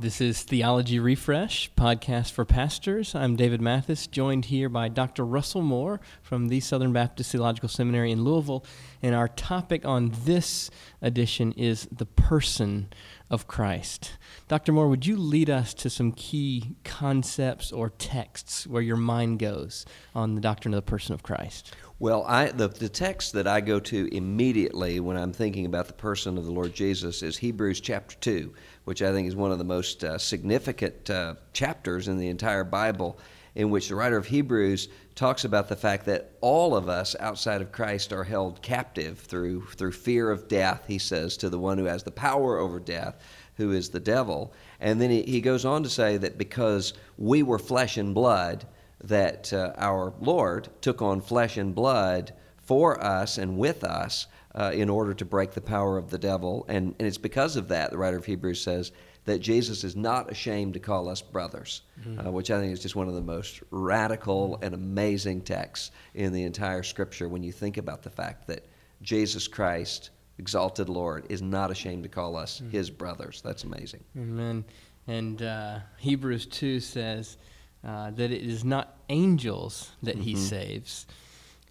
This is Theology Refresh, podcast for pastors. I'm David Mathis, joined here by Dr. Russell Moore from the Southern Baptist Theological Seminary in Louisville. And our topic on this edition is the person of Christ. Dr. Moore, would you lead us to some key concepts or texts where your mind goes on the doctrine of the person of Christ? Well, I, the, the text that I go to immediately when I'm thinking about the person of the Lord Jesus is Hebrews chapter 2, which I think is one of the most uh, significant uh, chapters in the entire Bible, in which the writer of Hebrews talks about the fact that all of us outside of Christ are held captive through, through fear of death, he says, to the one who has the power over death, who is the devil. And then he, he goes on to say that because we were flesh and blood, that uh, our Lord took on flesh and blood for us and with us uh, in order to break the power of the devil. And, and it's because of that, the writer of Hebrews says, that Jesus is not ashamed to call us brothers, mm-hmm. uh, which I think is just one of the most radical and amazing texts in the entire scripture when you think about the fact that Jesus Christ, exalted Lord, is not ashamed to call us mm-hmm. his brothers. That's amazing. Amen. And uh, Hebrews 2 says, uh, that it is not angels that mm-hmm. he saves.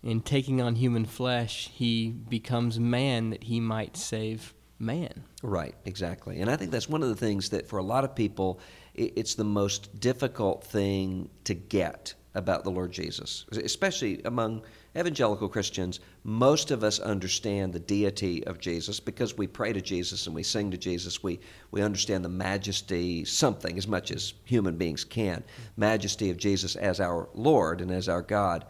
In taking on human flesh, he becomes man that he might save man. Right, exactly. And I think that's one of the things that for a lot of people, it's the most difficult thing to get about the Lord Jesus, especially among evangelical Christians. Most of us understand the deity of Jesus because we pray to Jesus and we sing to Jesus. We, we understand the majesty, something, as much as human beings can, majesty of Jesus as our Lord and as our God.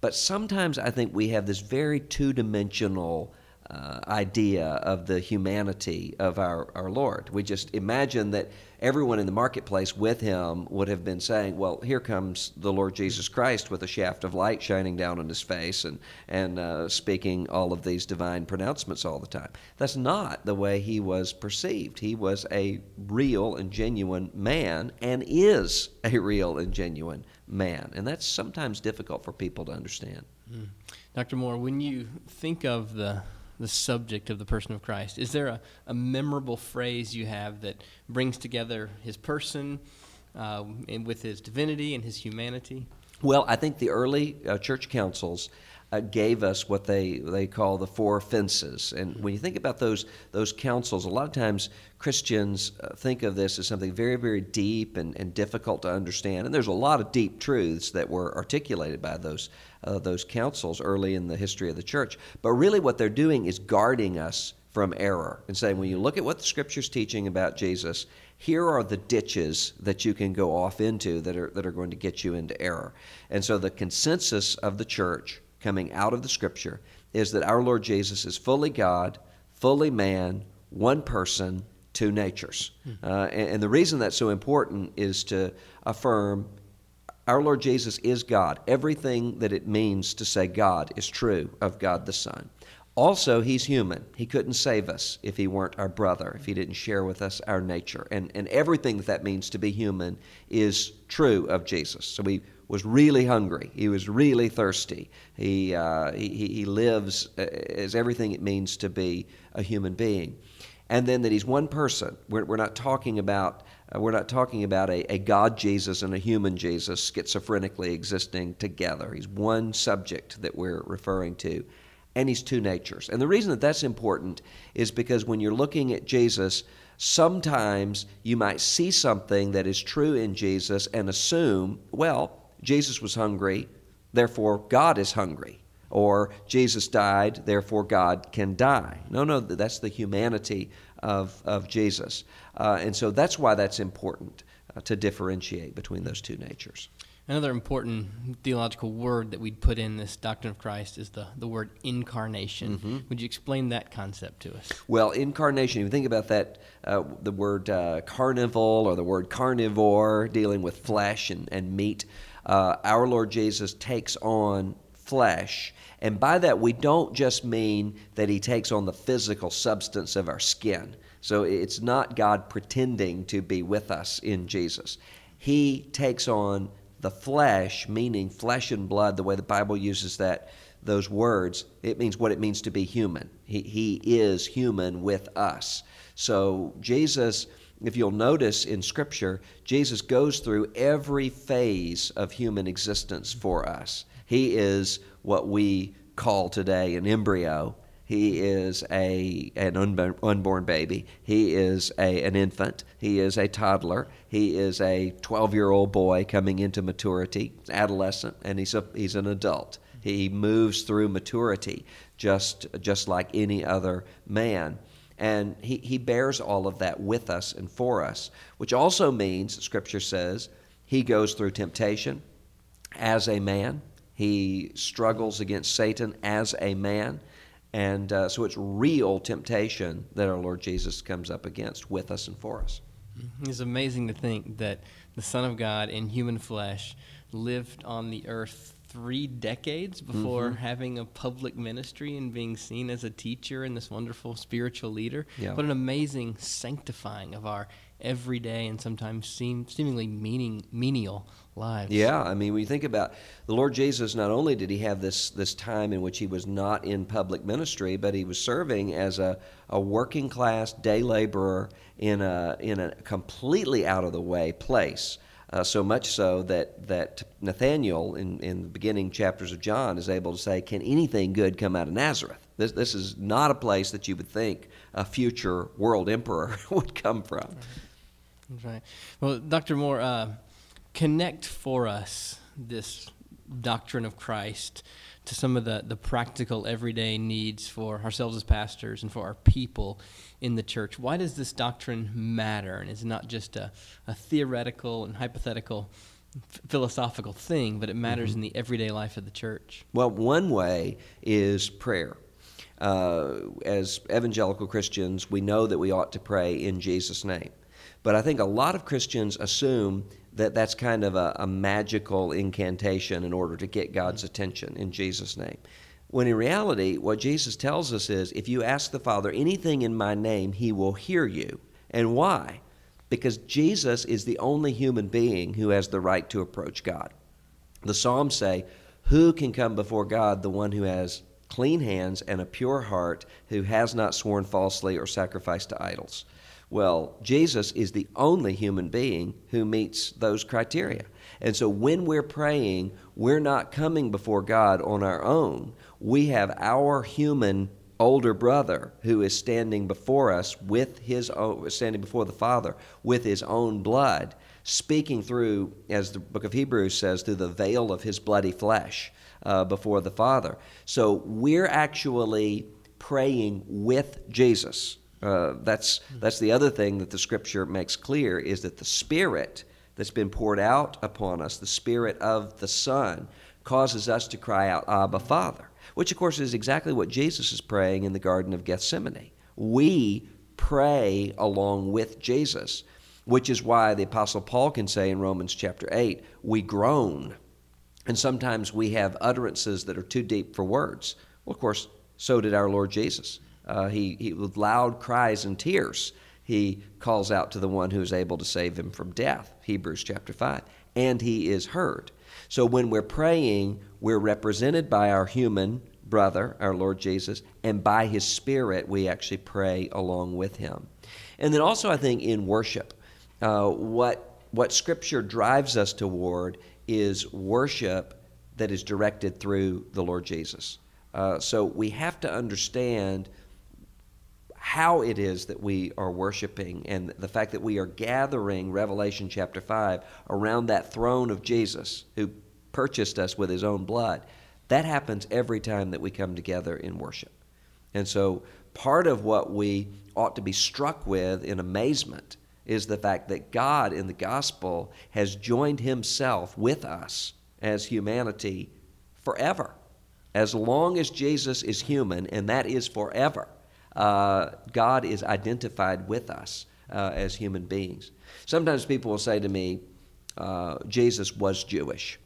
But sometimes I think we have this very two dimensional uh, idea of the humanity of our, our Lord. We just imagine that everyone in the marketplace with him would have been saying, Well, here comes the Lord Jesus Christ with a shaft of light shining down on his face and, and uh, speaking all of these divine pronouncements all the time. That's not the way he was perceived. He was a real and genuine man and is a real and genuine man. And that's sometimes difficult for people to understand. Mm. Dr. Moore, when you think of the the subject of the person of Christ? Is there a, a memorable phrase you have that brings together his person uh, and with his divinity and his humanity? Well, I think the early uh, church councils uh, gave us what they, they call the four fences. And when you think about those, those councils, a lot of times Christians uh, think of this as something very, very deep and, and difficult to understand. And there's a lot of deep truths that were articulated by those, uh, those councils early in the history of the church. But really, what they're doing is guarding us from error and saying, when you look at what the scripture's teaching about Jesus, here are the ditches that you can go off into that are, that are going to get you into error. And so the consensus of the church coming out of the scripture is that our Lord Jesus is fully God, fully man, one person, two natures. Hmm. Uh, and, and the reason that's so important is to affirm our Lord Jesus is God. Everything that it means to say God is true of God the Son. Also, he's human. He couldn't save us if he weren't our brother, if he didn't share with us our nature. And, and everything that that means to be human is true of Jesus. So he was really hungry. He was really thirsty. He, uh, he, he lives as everything it means to be a human being. And then that he's one person. We're, we're not talking about uh, we're not talking about a, a God Jesus and a human Jesus schizophrenically existing together. He's one subject that we're referring to and he's two natures. And the reason that that's important is because when you're looking at Jesus, sometimes you might see something that is true in Jesus and assume, well, Jesus was hungry, therefore God is hungry. Or Jesus died, therefore God can die. No, no, that's the humanity of, of Jesus. Uh, and so that's why that's important uh, to differentiate between those two natures. Another important theological word that we'd put in this doctrine of Christ is the, the word incarnation. Mm-hmm. Would you explain that concept to us? Well, incarnation, if you think about that, uh, the word uh, carnival or the word carnivore, dealing with flesh and, and meat, uh, our Lord Jesus takes on flesh. And by that, we don't just mean that he takes on the physical substance of our skin. So it's not God pretending to be with us in Jesus. He takes on the flesh, meaning flesh and blood, the way the Bible uses that those words, it means what it means to be human. He, he is human with us. So Jesus if you'll notice in Scripture, Jesus goes through every phase of human existence for us. He is what we call today an embryo. He is a an unborn, baby. He is a, an infant. He is a toddler. He is a 12 year old boy coming into maturity, adolescent, and he's a, he's an adult. He moves through maturity just just like any other man. And he, he bears all of that with us and for us, which also means, Scripture says, he goes through temptation as a man. He struggles against Satan as a man. And uh, so it's real temptation that our Lord Jesus comes up against with us and for us. It's amazing to think that the Son of God in human flesh lived on the earth three decades before mm-hmm. having a public ministry and being seen as a teacher and this wonderful spiritual leader. Yeah. What an amazing sanctifying of our everyday and sometimes seem, seemingly meaning, menial lives. Yeah, I mean, when you think about the Lord Jesus, not only did he have this, this time in which he was not in public ministry, but he was serving as a, a working class day laborer in a, in a completely out of the way place. Uh, so much so that, that Nathaniel, in, in the beginning chapters of John, is able to say, Can anything good come out of Nazareth? This, this is not a place that you would think a future world emperor would come from. That's right. Well, Dr. Moore, uh, connect for us this doctrine of Christ to some of the, the practical everyday needs for ourselves as pastors and for our people in the church. Why does this doctrine matter? And it's not just a, a theoretical and hypothetical f- philosophical thing, but it matters mm-hmm. in the everyday life of the church. Well, one way is prayer. Uh, as evangelical Christians, we know that we ought to pray in Jesus' name. But I think a lot of Christians assume that that's kind of a, a magical incantation in order to get God's attention in Jesus' name. When in reality, what Jesus tells us is if you ask the Father anything in my name, he will hear you. And why? Because Jesus is the only human being who has the right to approach God. The Psalms say, Who can come before God? The one who has clean hands and a pure heart, who has not sworn falsely or sacrificed to idols. Well, Jesus is the only human being who meets those criteria. And so when we're praying, we're not coming before God on our own. We have our human older brother who is standing before us with his own, standing before the Father with his own blood, speaking through, as the book of Hebrews says, through the veil of his bloody flesh uh, before the Father. So we're actually praying with Jesus. Uh, that's that's the other thing that the Scripture makes clear is that the Spirit that's been poured out upon us, the Spirit of the Son, causes us to cry out, Abba, Father, which of course is exactly what Jesus is praying in the Garden of Gethsemane. We pray along with Jesus, which is why the Apostle Paul can say in Romans chapter 8, we groan. And sometimes we have utterances that are too deep for words. Well, of course, so did our Lord Jesus. Uh, he, he, with loud cries and tears, he calls out to the one who is able to save him from death, Hebrews chapter 5, and he is heard. So when we're praying, we're represented by our human brother, our Lord Jesus, and by his Spirit, we actually pray along with him. And then also, I think in worship, uh, what, what Scripture drives us toward is worship that is directed through the Lord Jesus. Uh, so we have to understand how it is that we are worshiping and the fact that we are gathering, Revelation chapter 5, around that throne of Jesus who purchased us with his own blood. That happens every time that we come together in worship. And so, part of what we ought to be struck with in amazement is the fact that God in the gospel has joined himself with us as humanity forever. As long as Jesus is human, and that is forever uh, God is identified with us uh, as human beings. Sometimes people will say to me, uh, Jesus was Jewish.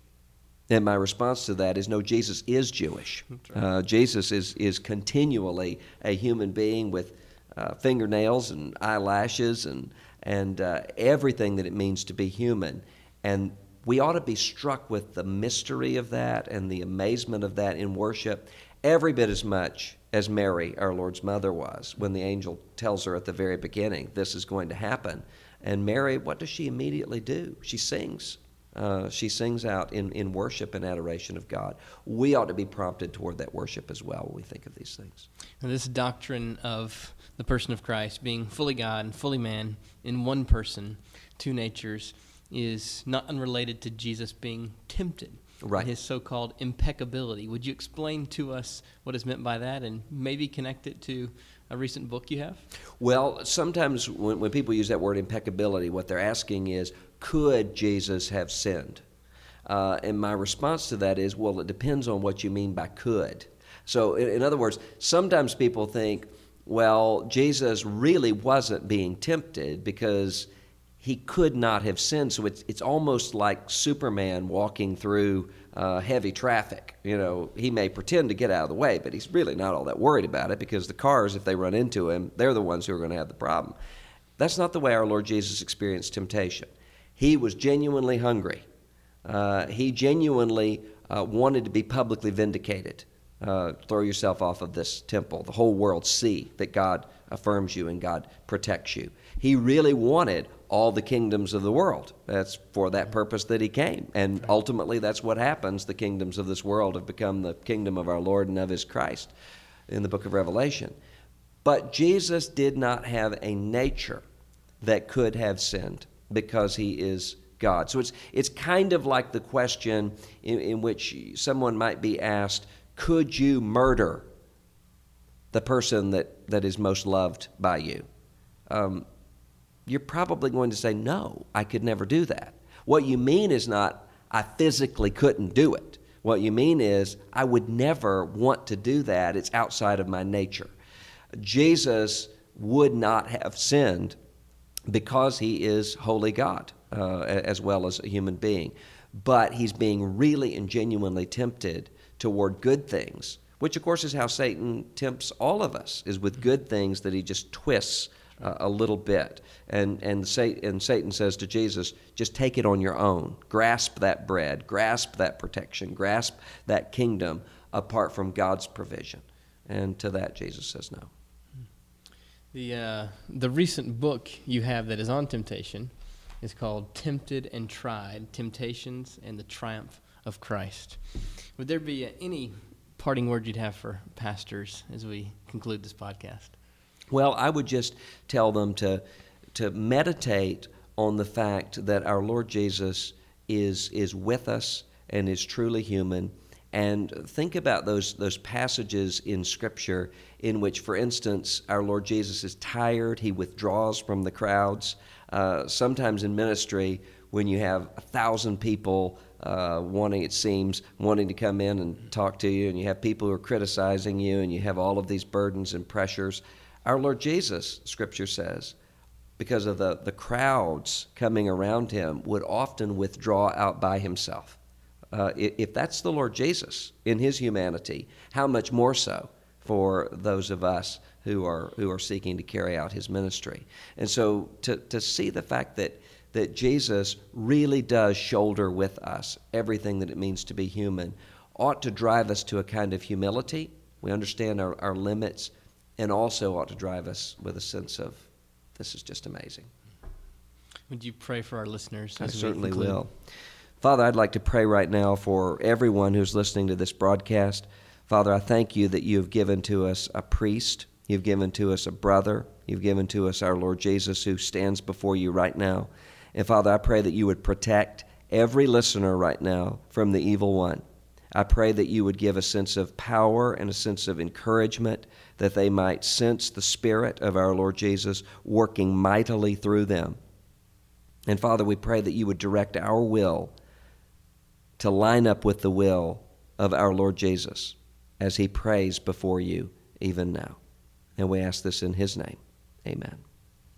And my response to that is no, Jesus is Jewish. Right. Uh, Jesus is, is continually a human being with uh, fingernails and eyelashes and, and uh, everything that it means to be human. And we ought to be struck with the mystery of that and the amazement of that in worship every bit as much as Mary, our Lord's mother, was when the angel tells her at the very beginning, This is going to happen. And Mary, what does she immediately do? She sings. Uh, she sings out in, in worship and adoration of God. We ought to be prompted toward that worship as well when we think of these things. And this doctrine of the person of Christ being fully God and fully man in one person, two natures, is not unrelated to Jesus being tempted. Right. His so called impeccability. Would you explain to us what is meant by that and maybe connect it to a recent book you have? Well, sometimes when, when people use that word impeccability, what they're asking is, could Jesus have sinned? Uh, and my response to that is, well, it depends on what you mean by could. So, in, in other words, sometimes people think, well, Jesus really wasn't being tempted because he could not have sinned. So it's, it's almost like Superman walking through uh, heavy traffic. You know, he may pretend to get out of the way, but he's really not all that worried about it because the cars, if they run into him, they're the ones who are going to have the problem. That's not the way our Lord Jesus experienced temptation. He was genuinely hungry. Uh, he genuinely uh, wanted to be publicly vindicated. Uh, throw yourself off of this temple. The whole world see that God affirms you and God protects you. He really wanted all the kingdoms of the world. That's for that purpose that he came. And ultimately, that's what happens. The kingdoms of this world have become the kingdom of our Lord and of his Christ in the book of Revelation. But Jesus did not have a nature that could have sinned because he is God. So it's, it's kind of like the question in, in which someone might be asked Could you murder the person that, that is most loved by you? Um, you're probably going to say, No, I could never do that. What you mean is not, I physically couldn't do it. What you mean is, I would never want to do that. It's outside of my nature. Jesus would not have sinned because he is holy God uh, as well as a human being. But he's being really and genuinely tempted toward good things, which of course is how Satan tempts all of us, is with good things that he just twists uh, a little bit. And, and, Satan, and Satan says to Jesus, just take it on your own. Grasp that bread, grasp that protection, grasp that kingdom apart from God's provision. And to that, Jesus says no. The, uh, the recent book you have that is on temptation is called Tempted and Tried Temptations and the Triumph of Christ. Would there be any parting word you'd have for pastors as we conclude this podcast? Well, I would just tell them to, to meditate on the fact that our Lord Jesus is, is with us and is truly human. And think about those, those passages in Scripture in which, for instance, our Lord Jesus is tired, he withdraws from the crowds. Uh, sometimes in ministry, when you have a thousand people uh, wanting, it seems, wanting to come in and talk to you, and you have people who are criticizing you, and you have all of these burdens and pressures. Our Lord Jesus, Scripture says, because of the, the crowds coming around him, would often withdraw out by himself. Uh, if that's the Lord Jesus in his humanity, how much more so for those of us who are, who are seeking to carry out his ministry? And so to, to see the fact that, that Jesus really does shoulder with us everything that it means to be human ought to drive us to a kind of humility. We understand our, our limits and also ought to drive us with a sense of this is just amazing. Would you pray for our listeners? I certainly will. Father, I'd like to pray right now for everyone who's listening to this broadcast. Father, I thank you that you have given to us a priest, you've given to us a brother, you've given to us our Lord Jesus who stands before you right now. And Father, I pray that you would protect every listener right now from the evil one. I pray that you would give a sense of power and a sense of encouragement that they might sense the Spirit of our Lord Jesus working mightily through them. And Father, we pray that you would direct our will to line up with the will of our Lord Jesus as he prays before you even now. And we ask this in his name. Amen.